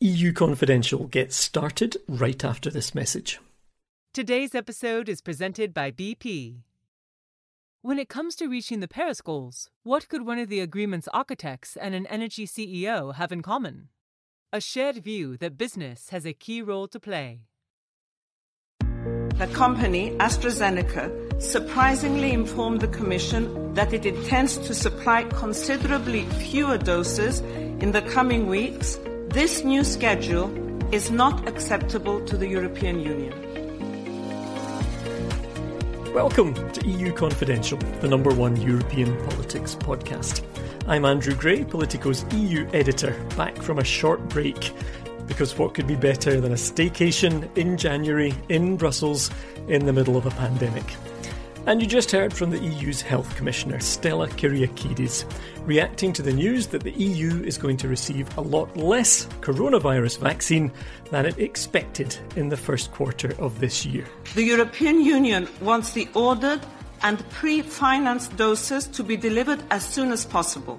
EU Confidential gets started right after this message. Today's episode is presented by BP. When it comes to reaching the Paris goals, what could one of the agreement's architects and an energy CEO have in common? A shared view that business has a key role to play. The company, AstraZeneca, surprisingly informed the Commission that it intends to supply considerably fewer doses in the coming weeks this new schedule is not acceptable to the European Union. Welcome to EU Confidential, the number one European politics podcast. I'm Andrew Gray, Politico's EU editor, back from a short break. Because what could be better than a staycation in January in Brussels in the middle of a pandemic? And you just heard from the EU's Health Commissioner, Stella Kyriakides, reacting to the news that the EU is going to receive a lot less coronavirus vaccine than it expected in the first quarter of this year. The European Union wants the ordered and pre financed doses to be delivered as soon as possible.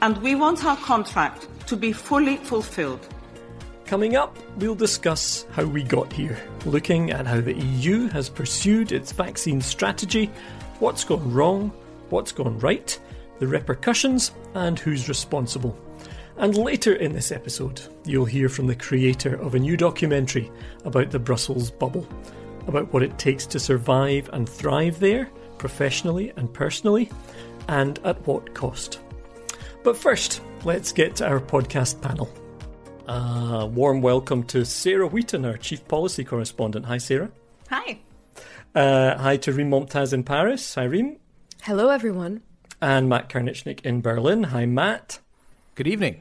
And we want our contract to be fully fulfilled. Coming up, we'll discuss how we got here, looking at how the EU has pursued its vaccine strategy, what's gone wrong, what's gone right, the repercussions, and who's responsible. And later in this episode, you'll hear from the creator of a new documentary about the Brussels bubble, about what it takes to survive and thrive there, professionally and personally, and at what cost. But first, let's get to our podcast panel. Uh, warm welcome to Sarah Wheaton, our Chief Policy Correspondent. Hi, Sarah. Hi. Uh, hi to Reem Momtaz in Paris. Hi, Reem. Hello, everyone. And Matt Karnitschnig in Berlin. Hi, Matt. Good evening.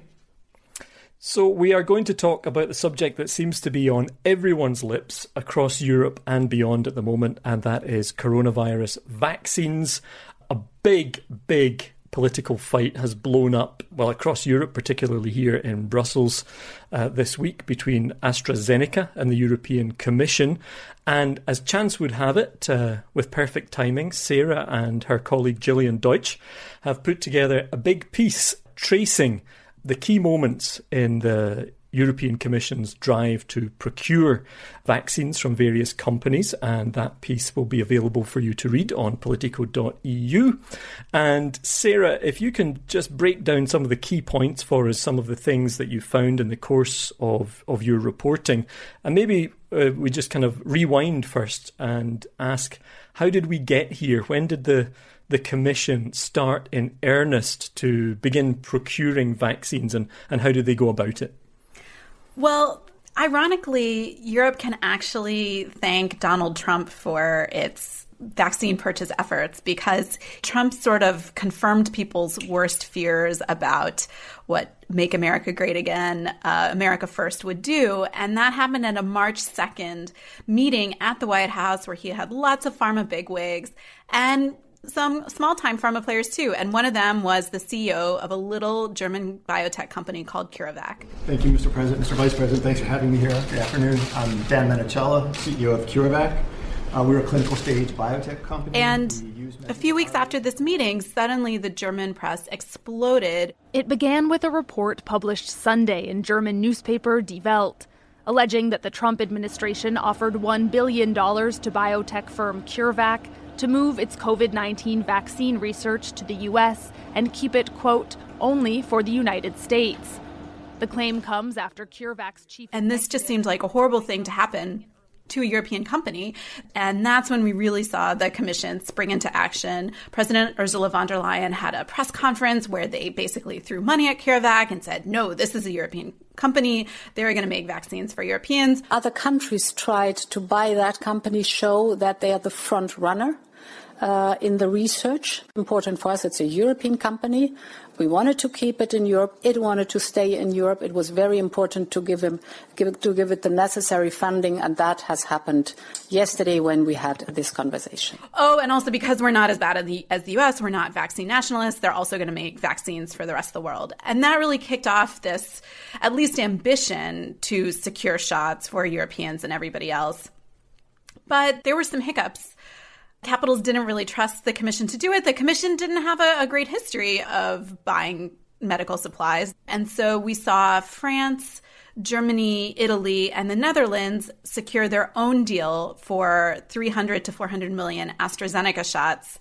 So, we are going to talk about the subject that seems to be on everyone's lips across Europe and beyond at the moment, and that is coronavirus vaccines. A big, big political fight has blown up, well, across Europe, particularly here in Brussels uh, this week between AstraZeneca and the European Commission. And as chance would have it, uh, with perfect timing, Sarah and her colleague Jillian Deutsch have put together a big piece tracing the key moments in the European Commission's drive to procure vaccines from various companies, and that piece will be available for you to read on politico.eu. And Sarah, if you can just break down some of the key points for us, some of the things that you found in the course of, of your reporting, and maybe uh, we just kind of rewind first and ask how did we get here? When did the the Commission start in earnest to begin procuring vaccines, and, and how do they go about it? Well, ironically, Europe can actually thank Donald Trump for its vaccine purchase efforts because Trump sort of confirmed people's worst fears about what Make America Great Again, uh, America First would do. And that happened at a March 2nd meeting at the White House where he had lots of pharma bigwigs. And some small time pharma players too. And one of them was the CEO of a little German biotech company called CureVac. Thank you, Mr. President. Mr. Vice President, thanks for having me here. Good afternoon. I'm Dan Menichella, CEO of CureVac. Uh, we're a clinical stage biotech company. And a few weeks after this meeting, suddenly the German press exploded. It began with a report published Sunday in German newspaper Die Welt, alleging that the Trump administration offered $1 billion to biotech firm CureVac to move its COVID 19 vaccine research to the U.S. and keep it, quote, only for the United States. The claim comes after CureVac's chief. And this just seemed like a horrible thing to happen to a European company. And that's when we really saw the commission spring into action. President Ursula von der Leyen had a press conference where they basically threw money at CureVac and said, no, this is a European company. They're going to make vaccines for Europeans. Other countries tried to buy that company, show that they are the front runner Uh, in the research. Important for us, it's a European company. We wanted to keep it in Europe. It wanted to stay in Europe. It was very important to give it the necessary funding, and that has happened yesterday when we had this conversation. Oh, and also because we're not as bad as the, as the U.S., we're not vaccine nationalists. They're also going to make vaccines for the rest of the world, and that really kicked off this at least ambition to secure shots for Europeans and everybody else. But there were some hiccups capitals didn't really trust the commission to do it. The commission didn't have a, a great history of buying medical supplies. And so we saw France Germany, Italy, and the Netherlands secure their own deal for 300 to 400 million AstraZeneca shots.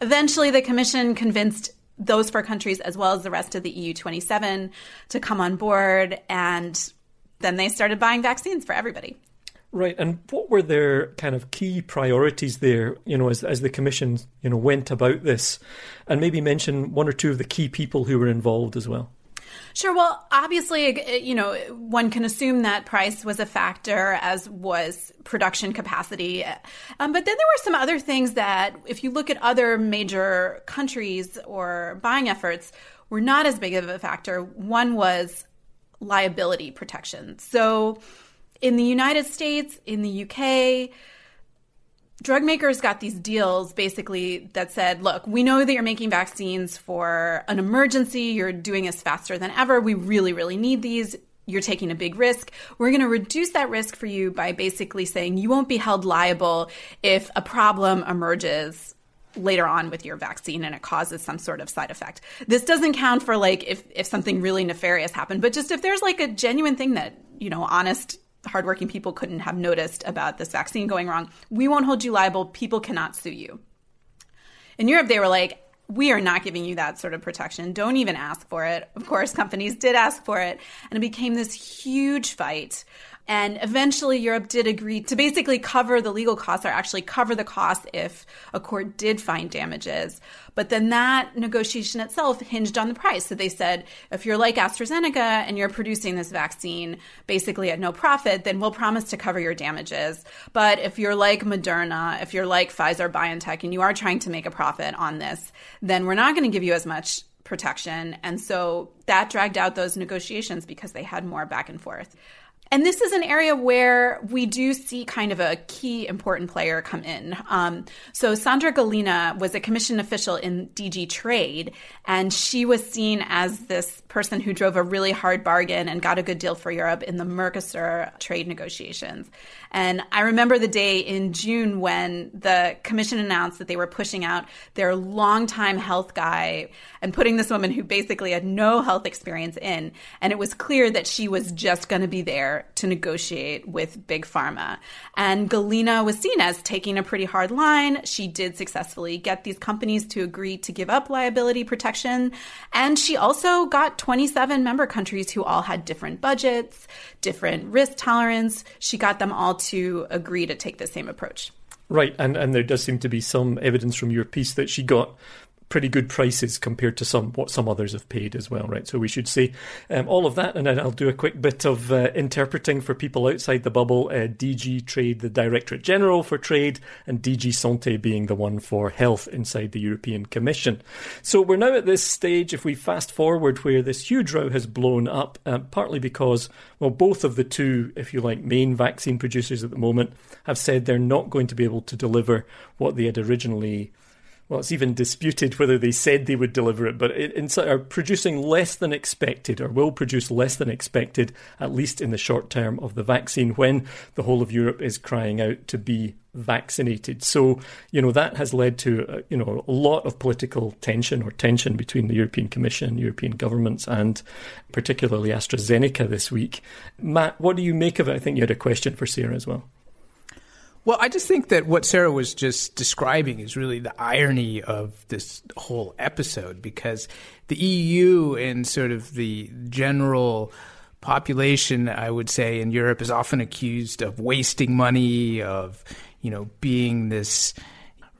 Eventually, the Commission convinced those four countries, as well as the rest of the EU 27, to come on board. And then they started buying vaccines for everybody. Right, and what were their kind of key priorities there? You know, as as the commission you know went about this, and maybe mention one or two of the key people who were involved as well. Sure. Well, obviously, you know, one can assume that price was a factor, as was production capacity. Um, but then there were some other things that, if you look at other major countries or buying efforts, were not as big of a factor. One was liability protection. So, in the United States, in the UK, drug makers got these deals basically that said, look, we know that you're making vaccines for an emergency. You're doing this faster than ever. We really, really need these. You're taking a big risk. We're going to reduce that risk for you by basically saying you won't be held liable if a problem emerges later on with your vaccine and it causes some sort of side effect. This doesn't count for like if if something really nefarious happened, but just if there's like a genuine thing that, you know, honest hardworking people couldn't have noticed about this vaccine going wrong. We won't hold you liable. People cannot sue you. In Europe, they were like, we are not giving you that sort of protection. Don't even ask for it. Of course, companies did ask for it, and it became this huge fight and eventually, Europe did agree to basically cover the legal costs, or actually cover the costs if a court did find damages. But then that negotiation itself hinged on the price. So they said, if you're like AstraZeneca and you're producing this vaccine basically at no profit, then we'll promise to cover your damages. But if you're like Moderna, if you're like Pfizer BioNTech, and you are trying to make a profit on this, then we're not going to give you as much protection. And so that dragged out those negotiations because they had more back and forth. And this is an area where we do see kind of a key important player come in. Um, so Sandra Gallina was a commission official in DG Trade, and she was seen as this person who drove a really hard bargain and got a good deal for Europe in the Mercosur trade negotiations. And I remember the day in June when the commission announced that they were pushing out their longtime health guy and putting this woman who basically had no health experience in. And it was clear that she was just going to be there to negotiate with Big Pharma. And Gallina was seen as taking a pretty hard line. She did successfully get these companies to agree to give up liability protection. And she also got 27 member countries who all had different budgets, different risk tolerance. She got them all to agree to take the same approach. Right, and, and there does seem to be some evidence from your piece that she got pretty good prices compared to some what some others have paid as well, right? So we should say um, all of that, and then I'll do a quick bit of uh, interpreting for people outside the bubble. Uh, DG Trade, the Directorate General for Trade, and DG Sante being the one for health inside the European Commission. So we're now at this stage. If we fast forward, where this huge row has blown up, uh, partly because well, both of the two, if you like, main vaccine producers at the moment have said they're not going to be able to deliver what they had originally well, it's even disputed whether they said they would deliver it, but it, are producing less than expected, or will produce less than expected, at least in the short term of the vaccine, when the whole of Europe is crying out to be vaccinated. So, you know, that has led to, uh, you know, a lot of political tension or tension between the European Commission, European governments, and particularly AstraZeneca this week. Matt, what do you make of it? I think you had a question for Sarah as well. Well, I just think that what Sarah was just describing is really the irony of this whole episode because the EU and sort of the general population, I would say, in Europe is often accused of wasting money, of, you know, being this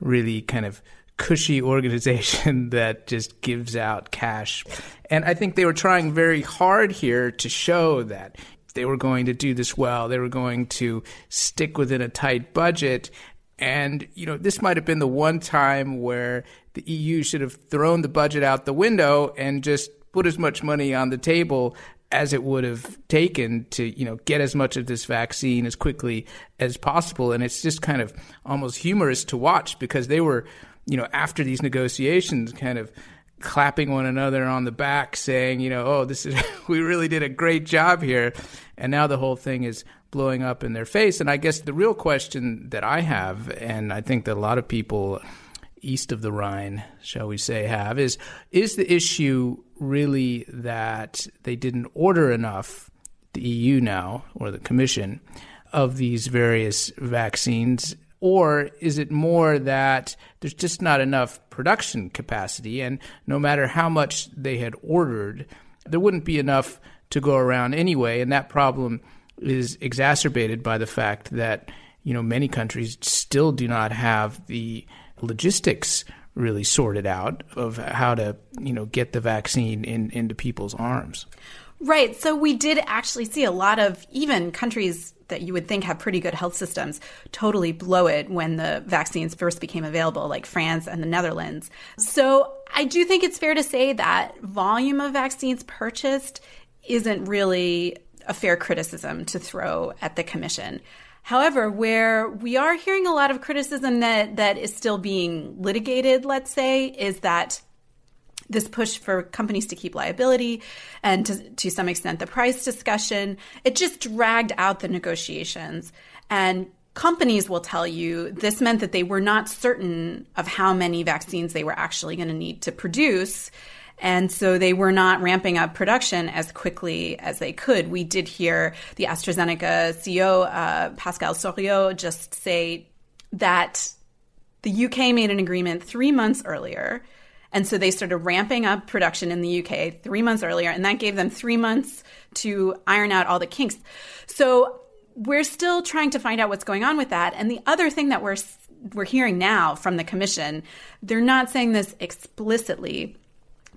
really kind of cushy organization that just gives out cash. And I think they were trying very hard here to show that they were going to do this well. They were going to stick within a tight budget. And, you know, this might have been the one time where the EU should have thrown the budget out the window and just put as much money on the table as it would have taken to, you know, get as much of this vaccine as quickly as possible. And it's just kind of almost humorous to watch because they were, you know, after these negotiations kind of clapping one another on the back saying, you know, oh, this is we really did a great job here. And now the whole thing is blowing up in their face. And I guess the real question that I have and I think that a lot of people east of the Rhine, shall we say, have is is the issue really that they didn't order enough the EU now, or the Commission, of these various vaccines? Or is it more that there's just not enough production capacity, and no matter how much they had ordered, there wouldn't be enough to go around anyway, and that problem is exacerbated by the fact that you know many countries still do not have the logistics really sorted out of how to you know get the vaccine in, into people's arms. Right. So we did actually see a lot of even countries that you would think have pretty good health systems totally blow it when the vaccines first became available, like France and the Netherlands. So I do think it's fair to say that volume of vaccines purchased isn't really a fair criticism to throw at the commission. However, where we are hearing a lot of criticism that, that is still being litigated, let's say, is that this push for companies to keep liability and to, to some extent the price discussion, it just dragged out the negotiations. And companies will tell you this meant that they were not certain of how many vaccines they were actually going to need to produce. And so they were not ramping up production as quickly as they could. We did hear the AstraZeneca CEO, uh, Pascal Soriot, just say that the UK made an agreement three months earlier. And so they started ramping up production in the UK three months earlier, and that gave them three months to iron out all the kinks. So we're still trying to find out what's going on with that. And the other thing that we're we're hearing now from the commission, they're not saying this explicitly,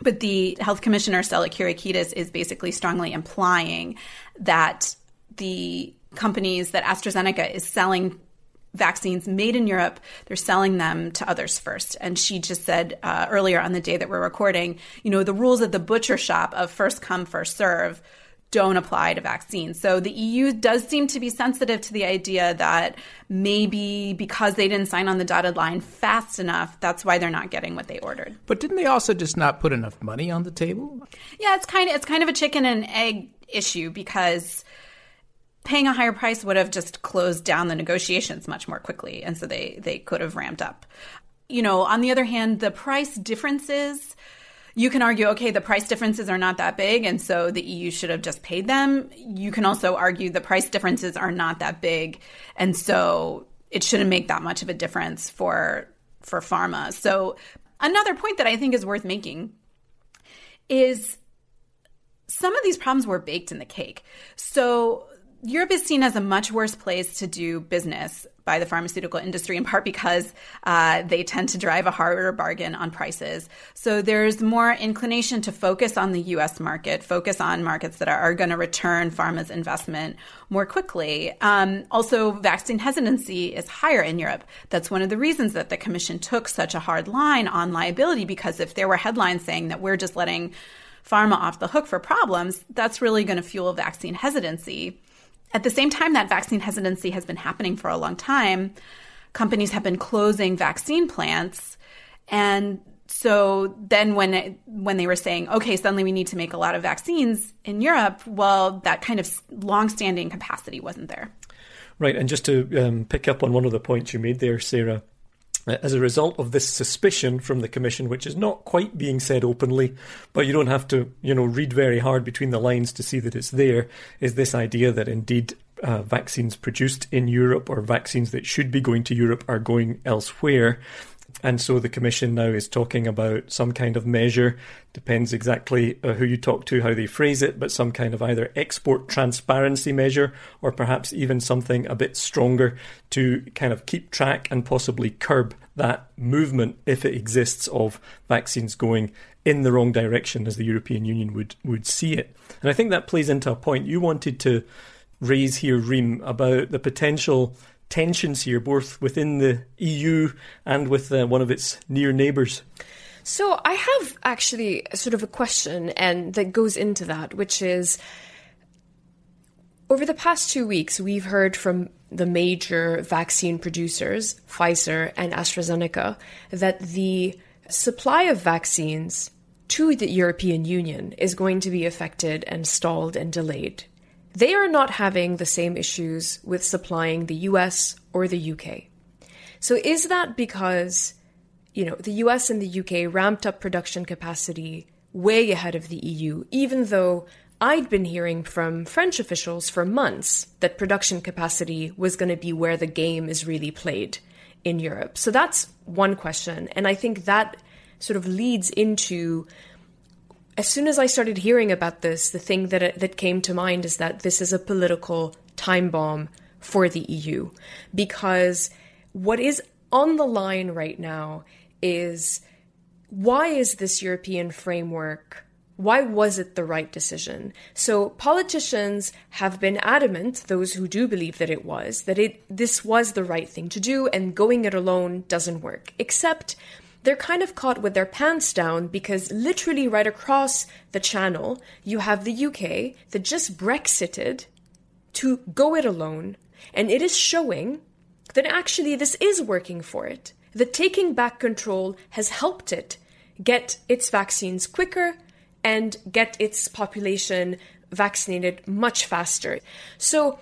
but the health commissioner, Stella Kyriakides, is basically strongly implying that the companies that AstraZeneca is selling vaccines made in Europe, they're selling them to others first. And she just said uh, earlier on the day that we're recording, you know, the rules at the butcher shop of first come, first serve don't apply to vaccines. So the EU does seem to be sensitive to the idea that maybe because they didn't sign on the dotted line fast enough, that's why they're not getting what they ordered. But didn't they also just not put enough money on the table? Yeah, it's kind of it's kind of a chicken and egg issue because paying a higher price would have just closed down the negotiations much more quickly and so they they could have ramped up. You know, on the other hand, the price differences you can argue, okay, the price differences are not that big, and so the EU should have just paid them. You can also argue the price differences are not that big, and so it shouldn't make that much of a difference for for pharma. So another point that I think is worth making is some of these problems were baked in the cake. So Europe is seen as a much worse place to do business by the pharmaceutical industry, in part because uh, they tend to drive a harder bargain on prices. So there's more inclination to focus on the US market, focus on markets that are, are going to return pharma's investment more quickly. Um, also, vaccine hesitancy is higher in Europe. That's one of the reasons that the Commission took such a hard line on liability, because if there were headlines saying that we're just letting pharma off the hook for problems, that's really going to fuel vaccine hesitancy. At the same time, that vaccine hesitancy has been happening for a long time. Companies have been closing vaccine plants. And so then when it, when they were saying, okay, suddenly we need to make a lot of vaccines in Europe, well, that kind of long-standing capacity wasn't there. Right, and just to um, pick up on one of the points you made there, Sarah, as a result of this suspicion from the commission, which is not quite being said openly, but you don't have to, you know, read very hard between the lines to see that it's there, is this idea that indeed uh, vaccines produced in Europe or vaccines that should be going to Europe are going elsewhere. And so the Commission now is talking about some kind of measure, depends exactly uh, who you talk to, how they phrase it, but some kind of either export transparency measure or perhaps even something a bit stronger to kind of keep track and possibly curb that movement, if it exists, of vaccines going in the wrong direction as the European Union would, would see it. And I think that plays into a point you wanted to raise here, Reem, about the potential tensions here, both within the EU and with uh, one of its near neighbours? So I have actually sort of a question, and that goes into that, which is over the past two weeks, we've heard from the major vaccine producers, Pfizer and AstraZeneca, that the supply of vaccines to the European Union is going to be affected and stalled and delayed they are not having the same issues with supplying the US or the UK. So is that because, you know, the US and the UK ramped up production capacity way ahead of the EU, even though I'd been hearing from French officials for months that production capacity was going to be where the game is really played in Europe. So that's one question. And I think that sort of leads into as soon as I started hearing about this, the thing that that came to mind is that this is a political time bomb for the EU because what is on the line right now is why is this European framework why was it the right decision? So politicians have been adamant, those who do believe that it was, that it this was the right thing to do and going it alone doesn't work. Except they're kind of caught with their pants down because literally right across the channel you have the UK that just brexited to go it alone and it is showing that actually this is working for it. That taking back control has helped it get its vaccines quicker and get its population vaccinated much faster. So,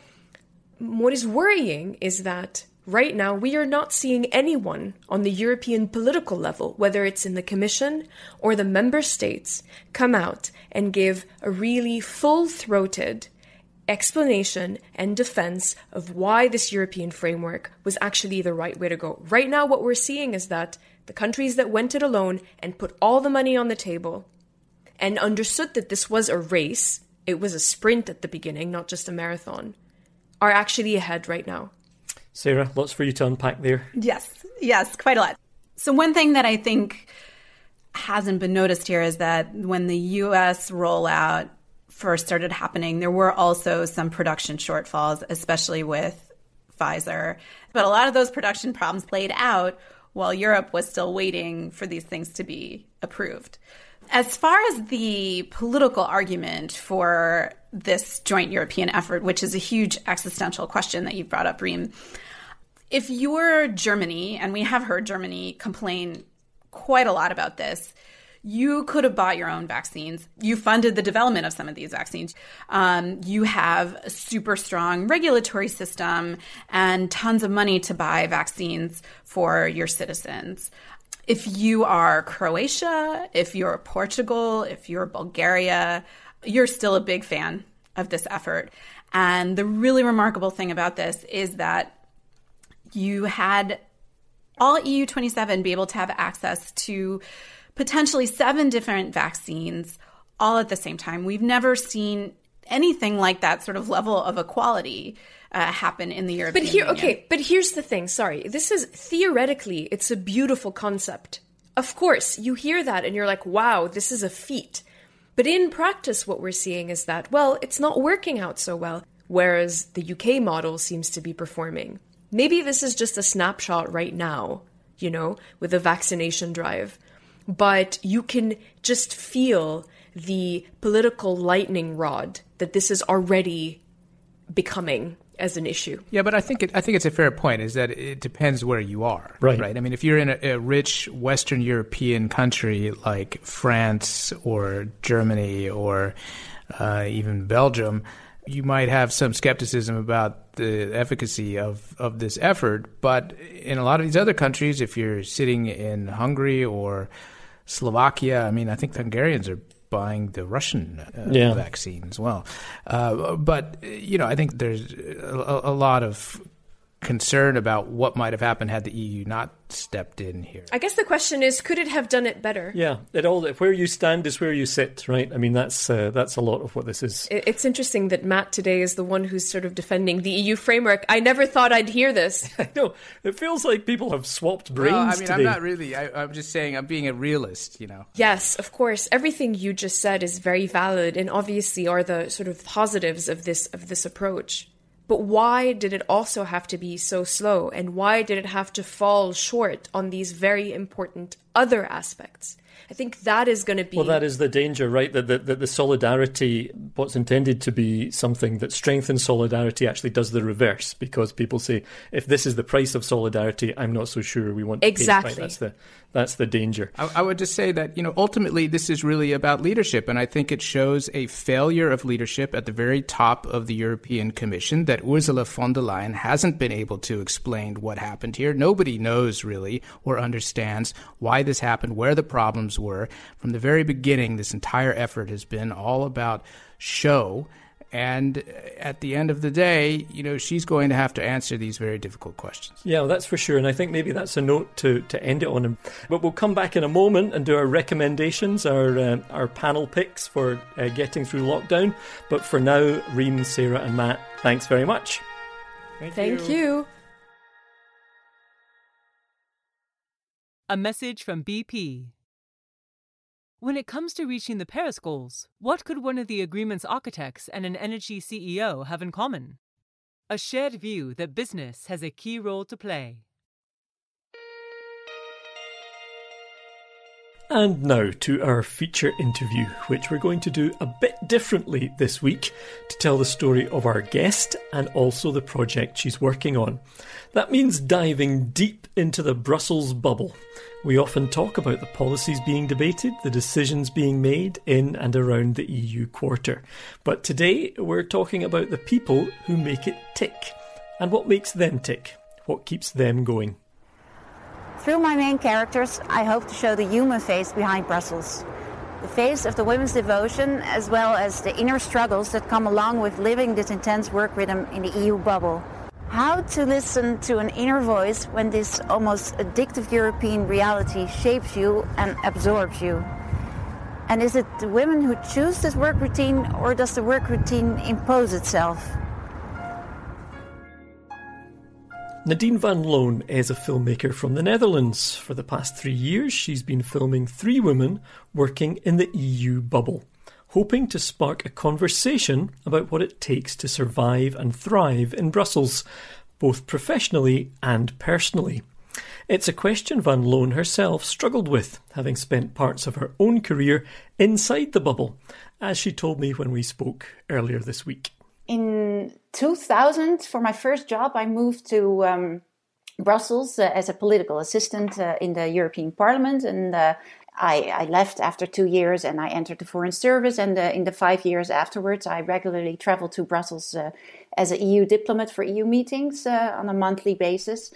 what is worrying is that right now we are not seeing anyone on the European political level, whether it's in the Commission or the member states, come out and give a really full throated explanation and defense of why this European framework was actually the right way to go. Right now, what we're seeing is that the countries that went it alone and put all the money on the table and understood that this was a race, it was a sprint at the beginning, not just a marathon, are actually ahead right now. Sarah, lots for you to unpack there. Yes, yes, quite a lot. So, one thing that I think hasn't been noticed here is that when the US rollout first started happening, there were also some production shortfalls, especially with Pfizer. But a lot of those production problems played out while Europe was still waiting for these things to be approved. As far as the political argument for this joint European effort, which is a huge existential question that you've brought up, Reem, if you're Germany, and we have heard Germany complain quite a lot about this, you could have bought your own vaccines. You funded the development of some of these vaccines. Um, you have a super strong regulatory system and tons of money to buy vaccines for your citizens if you are Croatia, if you're Portugal, if you're Bulgaria, you're still a big fan of this effort. And the really remarkable thing about this is that you had all EU 27 be able to have access to potentially seven different vaccines all at the same time. We've never seen anything like that sort of level of equality uh, happen in the European But here, Union. okay, but here's the thing. Sorry, this is theoretically, it's a beautiful concept. Of course, you hear that and you're like, wow, this is a feat. But in practice, what we're seeing is that, well, it's not working out so well, whereas the UK model seems to be performing. Maybe this is just a snapshot right now, you know, with the vaccination drive. But you can just feel the political lightning rod that this is already becoming as an issue. Yeah, but I think it, I think it's a fair point. Is that it depends where you are, right? Right. I mean, if you're in a, a rich Western European country like France or Germany or uh, even Belgium, you might have some skepticism about the efficacy of, of this effort. But in a lot of these other countries, if you're sitting in Hungary or Slovakia, I mean, I think the Hungarians are buying the Russian uh, yeah. vaccine as well. Uh, but you know, I think there's a, a, lot of concern about what might have happened had the EU not stepped in here. I guess the question is, could it have done it better? Yeah, it all where you stand is where you sit, right? I mean, that's uh, that's a lot of what this is. It's interesting that Matt today is the one who's sort of defending the EU framework. I never thought I'd hear this. I know it feels like people have swapped brains. Well, I mean, today. I'm not really. I, I'm just saying I'm being a realist, you know. Yes, of course. Everything you just said is very valid, and obviously are the sort of positives of this of this approach. But why did it also have to be so slow? And why did it have to fall short on these very important other aspects? I think that is going to be. Well, that is the danger, right? That the, the, the, solidarity, what's intended to be something that strengthens solidarity, actually does the reverse because people say, if this is the price of solidarity, I'm not so sure we want to exactly. pay. Right? That's the That's the danger. I, I, would just say that, you know, ultimately this is really about leadership. And I think it shows a failure of leadership at the very top of the European Commission that Ursula von der Leyen hasn't been able to explain what happened here. Nobody knows really or understands why this happened, where the problems were. From the very beginning, this entire effort has been all about show and at the end of the day, you know, she's going to have to answer these very difficult questions. Yeah, well, that's for sure. And I think maybe that's a note to, to end it on. But we'll come back in a moment and do our recommendations, our, uh, our panel picks for uh, getting through lockdown. But for now, Reem, Sarah, and Matt, thanks very much. Thank, Thank you. you. A message from BP. When it comes to reaching the Paris goals, what could one of the agreement's architects and an energy CEO have in common? A shared view that business has a key role to play. And now to our feature interview, which we're going to do a bit differently this week to tell the story of our guest and also the project she's working on. That means diving deep into the Brussels bubble. We often talk about the policies being debated, the decisions being made in and around the EU quarter. But today we're talking about the people who make it tick and what makes them tick, what keeps them going. Through my main characters, I hope to show the human face behind Brussels. The face of the women's devotion, as well as the inner struggles that come along with living this intense work rhythm in the EU bubble. How to listen to an inner voice when this almost addictive European reality shapes you and absorbs you. And is it the women who choose this work routine or does the work routine impose itself? Nadine van Loon is a filmmaker from the Netherlands. For the past three years, she's been filming three women working in the EU bubble hoping to spark a conversation about what it takes to survive and thrive in Brussels, both professionally and personally. It's a question Van Loon herself struggled with, having spent parts of her own career inside the bubble, as she told me when we spoke earlier this week. In 2000, for my first job, I moved to um, Brussels uh, as a political assistant uh, in the European Parliament, and uh, I, I, left after two years and I entered the Foreign Service. And uh, in the five years afterwards, I regularly traveled to Brussels uh, as an EU diplomat for EU meetings uh, on a monthly basis.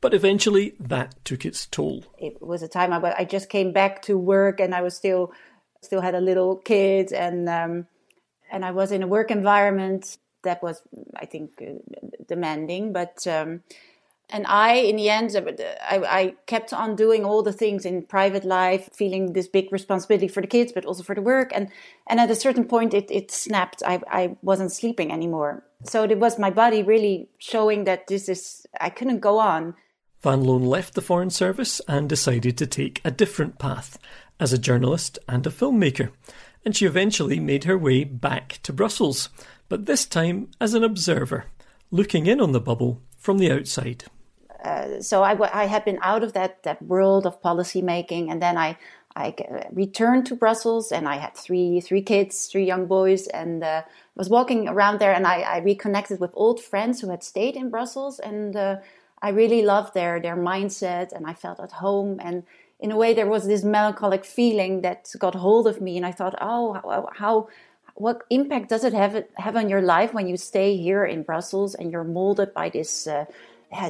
But eventually, that took its toll. It was a time I, I just came back to work, and I was still still had a little kid, and um, and I was in a work environment that was, I think, uh, demanding, but. Um, and I, in the end, I, I, kept on doing all the things in private life, feeling this big responsibility for the kids, but also for the work. And and at a certain point, it, it snapped. I, I wasn't sleeping anymore. So it was my body really showing that this is I couldn't go on. Van Loon left the Foreign Service and decided to take a different path as a journalist and a filmmaker. And she eventually made her way back to Brussels, but this time as an observer, looking in on the bubble from the outside. Uh, so I, I had been out of that that world of policy making, and then I I returned to Brussels, and I had three three kids, three young boys, and uh, was walking around there, and I, I, reconnected with old friends who had stayed in Brussels, and uh, I really loved their their mindset, and I felt at home, and in a way there was this melancholic feeling that got hold of me, and I thought, oh, how, how what impact does it have have on your life when you stay here in Brussels and you're molded by this uh,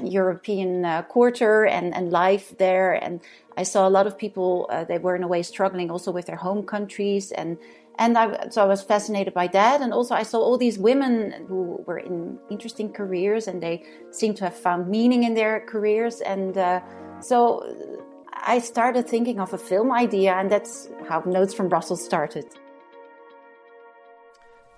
European uh, quarter and, and life there. And I saw a lot of people, uh, they were in a way struggling also with their home countries. And, and I, so I was fascinated by that. And also I saw all these women who were in interesting careers and they seemed to have found meaning in their careers. And uh, so I started thinking of a film idea, and that's how Notes from Brussels started.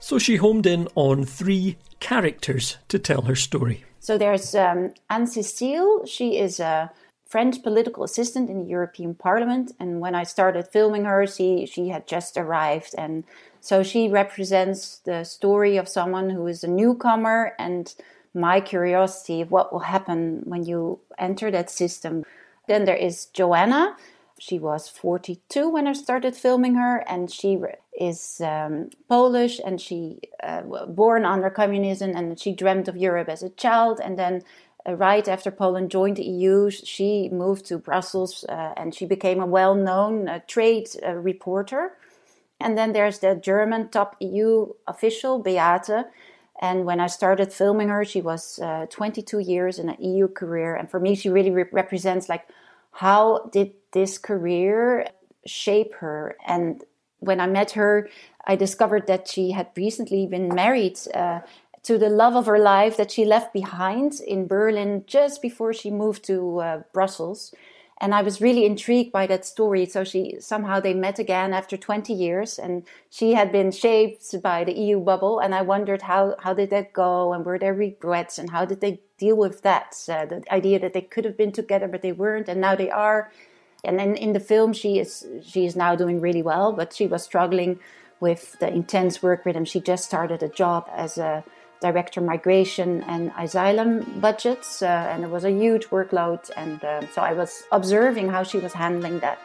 So she homed in on three characters to tell her story. So there's um, Anne Cécile. She is a French political assistant in the European Parliament. And when I started filming her, she, she had just arrived. And so she represents the story of someone who is a newcomer and my curiosity of what will happen when you enter that system. Then there is Joanna. She was 42 when I started filming her, and she is um, Polish and she uh, born under communism, and she dreamt of Europe as a child, and then uh, right after Poland joined the EU, she moved to Brussels uh, and she became a well known uh, trade uh, reporter. And then there's the German top EU official, Beate. And when I started filming her, she was uh, 22 years in an EU career. And for me, she really re- represents like how did this career shape her? And when I met her, I discovered that she had recently been married uh, to the love of her life that she left behind in Berlin just before she moved to uh, Brussels. And I was really intrigued by that story. So she somehow they met again after 20 years, and she had been shaped by the EU bubble. And I wondered how how did that go, and were there regrets, and how did they deal with that? Uh, the idea that they could have been together but they weren't, and now they are. And then in the film, she is she is now doing really well, but she was struggling with the intense work rhythm. She just started a job as a director migration and asylum budgets, uh, and it was a huge workload. And uh, so I was observing how she was handling that.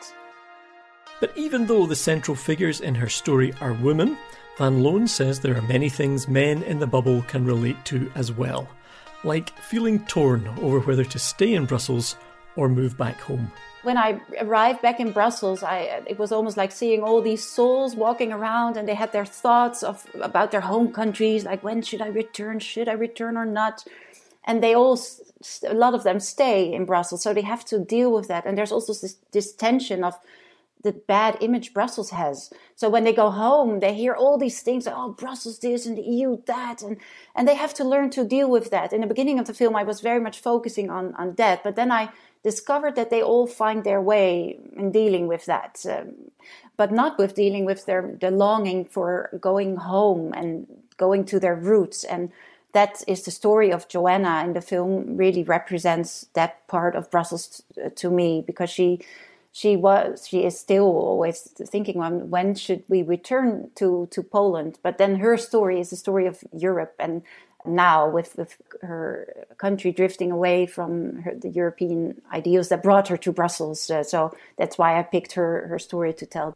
But even though the central figures in her story are women, Van Loon says there are many things men in the bubble can relate to as well, like feeling torn over whether to stay in Brussels or move back home when I arrived back in Brussels, I, it was almost like seeing all these souls walking around, and they had their thoughts of about their home countries, like when should I return? Should I return or not? And they all, a lot of them, stay in Brussels, so they have to deal with that. And there's also this, this tension of the bad image Brussels has. So when they go home, they hear all these things, oh, Brussels this and the EU that, and and they have to learn to deal with that. In the beginning of the film, I was very much focusing on on that, but then I discovered that they all find their way in dealing with that, um, but not with dealing with their the longing for going home and going to their roots. And that is the story of Joanna in the film. Really represents that part of Brussels t- to me because she she was she is still always thinking on when should we return to to Poland. But then her story is the story of Europe and now with, with her country drifting away from her, the European ideals that brought her to Brussels. Uh, so that's why I picked her, her story to tell.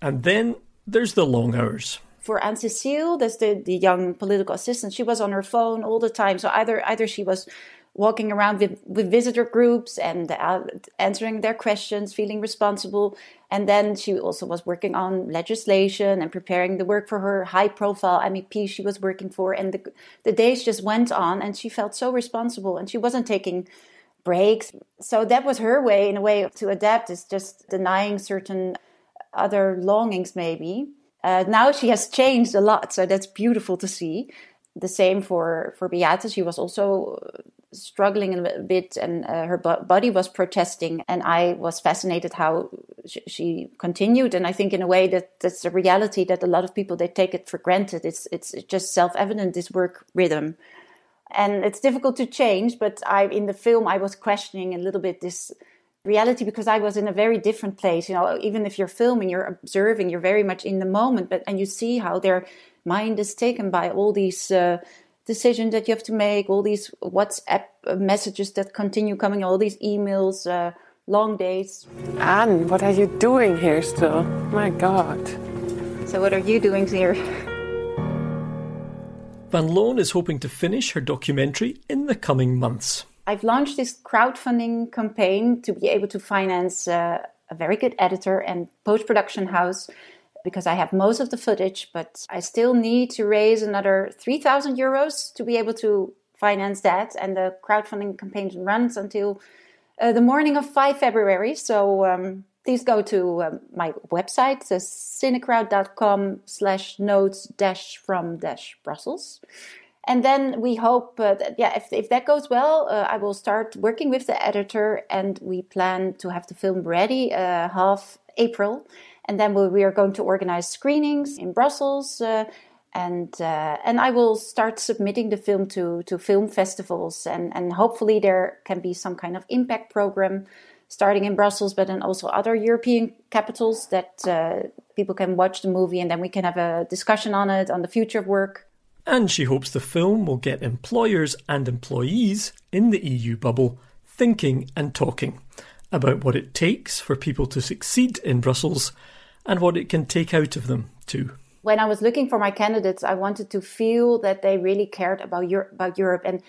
And then there's the long hours. For Anne Cecile, that's the, the young political assistant, she was on her phone all the time. So either either she was walking around with, with visitor groups and uh, answering their questions, feeling responsible. And then she also was working on legislation and preparing the work for her high profile MEP she was working for. And the, the days just went on, and she felt so responsible, and she wasn't taking breaks. So that was her way, in a way, to adapt, is just denying certain other longings, maybe. Uh, now she has changed a lot, so that's beautiful to see the same for for Beate. She was also struggling a bit, and uh, her body was protesting. And I was fascinated how sh- she continued. And I think, in a way, that that's a reality that a lot of people they take it for granted. It's it's just self evident this work rhythm, and it's difficult to change. But I in the film I was questioning a little bit this reality because I was in a very different place. You know, even if you're filming, you're observing, you're very much in the moment. But and you see how they're mind is taken by all these uh, decisions that you have to make, all these WhatsApp messages that continue coming, all these emails, uh, long days. Anne, what are you doing here still? My God. So, what are you doing here? Van Loon is hoping to finish her documentary in the coming months. I've launched this crowdfunding campaign to be able to finance uh, a very good editor and post production house because I have most of the footage, but I still need to raise another 3,000 euros to be able to finance that. And the crowdfunding campaign runs until uh, the morning of 5 February. So um, please go to um, my website, so cinecrowd.com slash notes dash from dash Brussels. And then we hope uh, that, yeah, if, if that goes well, uh, I will start working with the editor and we plan to have the film ready uh, half April and then we are going to organize screenings in Brussels. Uh, and uh, and I will start submitting the film to to film festivals, and and hopefully there can be some kind of impact program starting in Brussels, but then also other European capitals that uh, people can watch the movie, and then we can have a discussion on it on the future of work. And she hopes the film will get employers and employees in the EU bubble thinking and talking about what it takes for people to succeed in Brussels and what it can take out of them too. When I was looking for my candidates, I wanted to feel that they really cared about Europe, about Europe and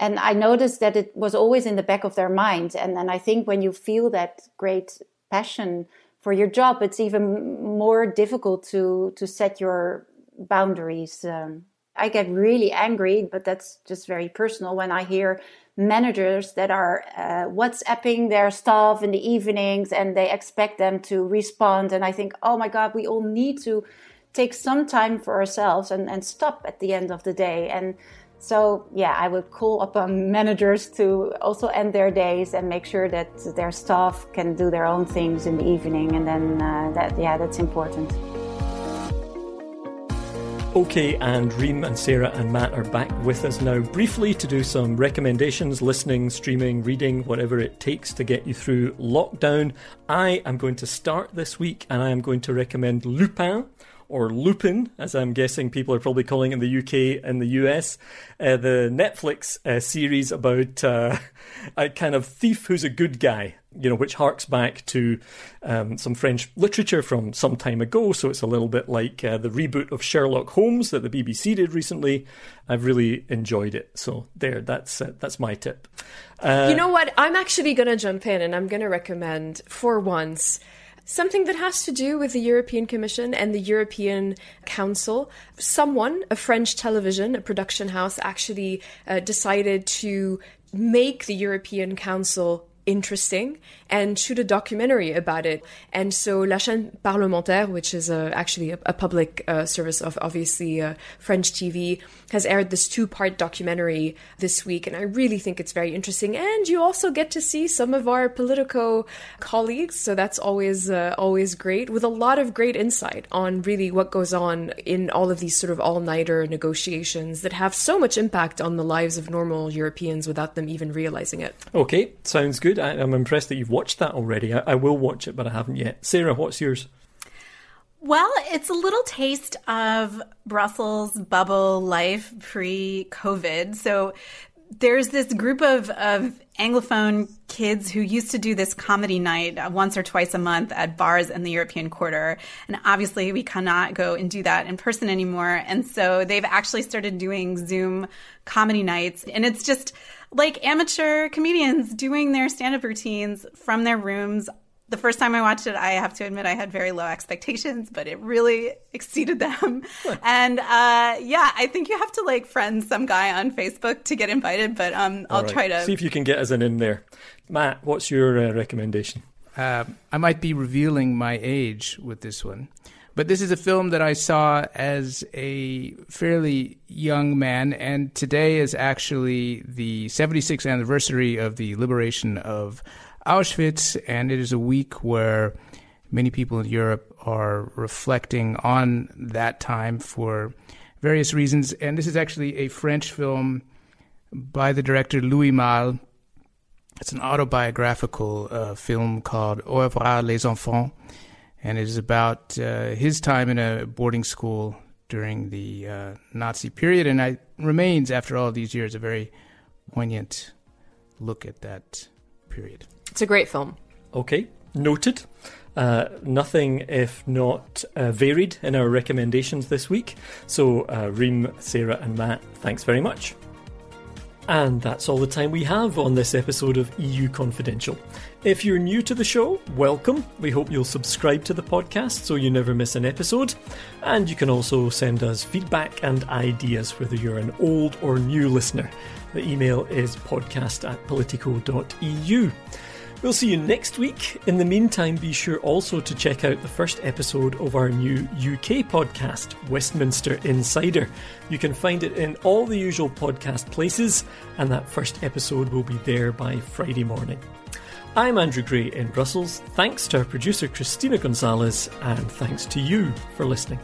And I noticed that it was always in the back of their mind. And then I think when you feel that great passion for your job, it's even more difficult to to set your boundaries. Um, I get really angry, but that's just very personal when I hear managers that are uh, WhatsApping their staff in the evenings and they expect them to respond. And I think, oh my God, we all need to take some time for ourselves and, and stop at the end of the day. And so, yeah, I would call upon managers to also end their days and make sure that their staff can do their own things in the evening. And then uh, that, yeah, that's important. Okay, and Reem and Sarah and Matt are back with us now briefly to do some recommendations, listening, streaming, reading, whatever it takes to get you through lockdown. I am going to start this week and I am going to recommend Lupin or Lupin, as I'm guessing people are probably calling in the UK and the US, uh, the Netflix uh, series about uh, a kind of thief who's a good guy, you know, which harks back to um, some French literature from some time ago. So it's a little bit like uh, the reboot of Sherlock Holmes that the BBC did recently. I've really enjoyed it. So there, that's uh, that's my tip. Uh, you know what? I'm actually going to jump in and I'm going to recommend for once something that has to do with the European Commission and the European Council. Someone, a French television, a production house, actually uh, decided to make the European Council interesting and shoot a documentary about it. And so La Chaîne Parlementaire, which is uh, actually a, a public uh, service of obviously uh, French TV, has aired this two part documentary this week. And I really think it's very interesting. And you also get to see some of our Politico colleagues. So that's always, uh, always great with a lot of great insight on really what goes on in all of these sort of all nighter negotiations that have so much impact on the lives of normal Europeans without them even realizing it. Okay, sounds good. I, am I'm impressed that you've watched that already. I, I will watch it, but I haven't yet. Sarah, what's yours? Well, it's a little taste of Brussels bubble life pre COVID. So there's this group of, of Anglophone kids who used to do this comedy night uh, once or twice a month at bars in the European quarter. And obviously, we cannot go and do that in person anymore. And so they've actually started doing Zoom comedy nights. And it's just like amateur comedians doing their stand up routines from their rooms. The first time I watched it, I have to admit I had very low expectations, but it really exceeded them. and uh, yeah, I think you have to like friend some guy on Facebook to get invited, but um, I'll right. try to see if you can get us an in there. Matt, what's your uh, recommendation? Uh, I might be revealing my age with this one. But this is a film that I saw as a fairly young man, and today is actually the 76th anniversary of the liberation of Auschwitz, and it is a week where many people in Europe are reflecting on that time for various reasons. And this is actually a French film by the director Louis Malle. It's an autobiographical uh, film called Au revoir les enfants and it is about uh, his time in a boarding school during the uh, Nazi period, and it remains after all these years a very poignant look at that period. It's a great film. Okay, noted. Uh, nothing if not uh, varied in our recommendations this week. So, uh, Reem, Sarah, and Matt, thanks very much. And that's all the time we have on this episode of EU Confidential. If you're new to the show, welcome. We hope you'll subscribe to the podcast so you never miss an episode. And you can also send us feedback and ideas whether you're an old or new listener. The email is podcast at politico.eu. We'll see you next week. In the meantime, be sure also to check out the first episode of our new UK podcast, Westminster Insider. You can find it in all the usual podcast places, and that first episode will be there by Friday morning. I'm Andrew Gray in Brussels. Thanks to our producer Christina Gonzalez, and thanks to you for listening.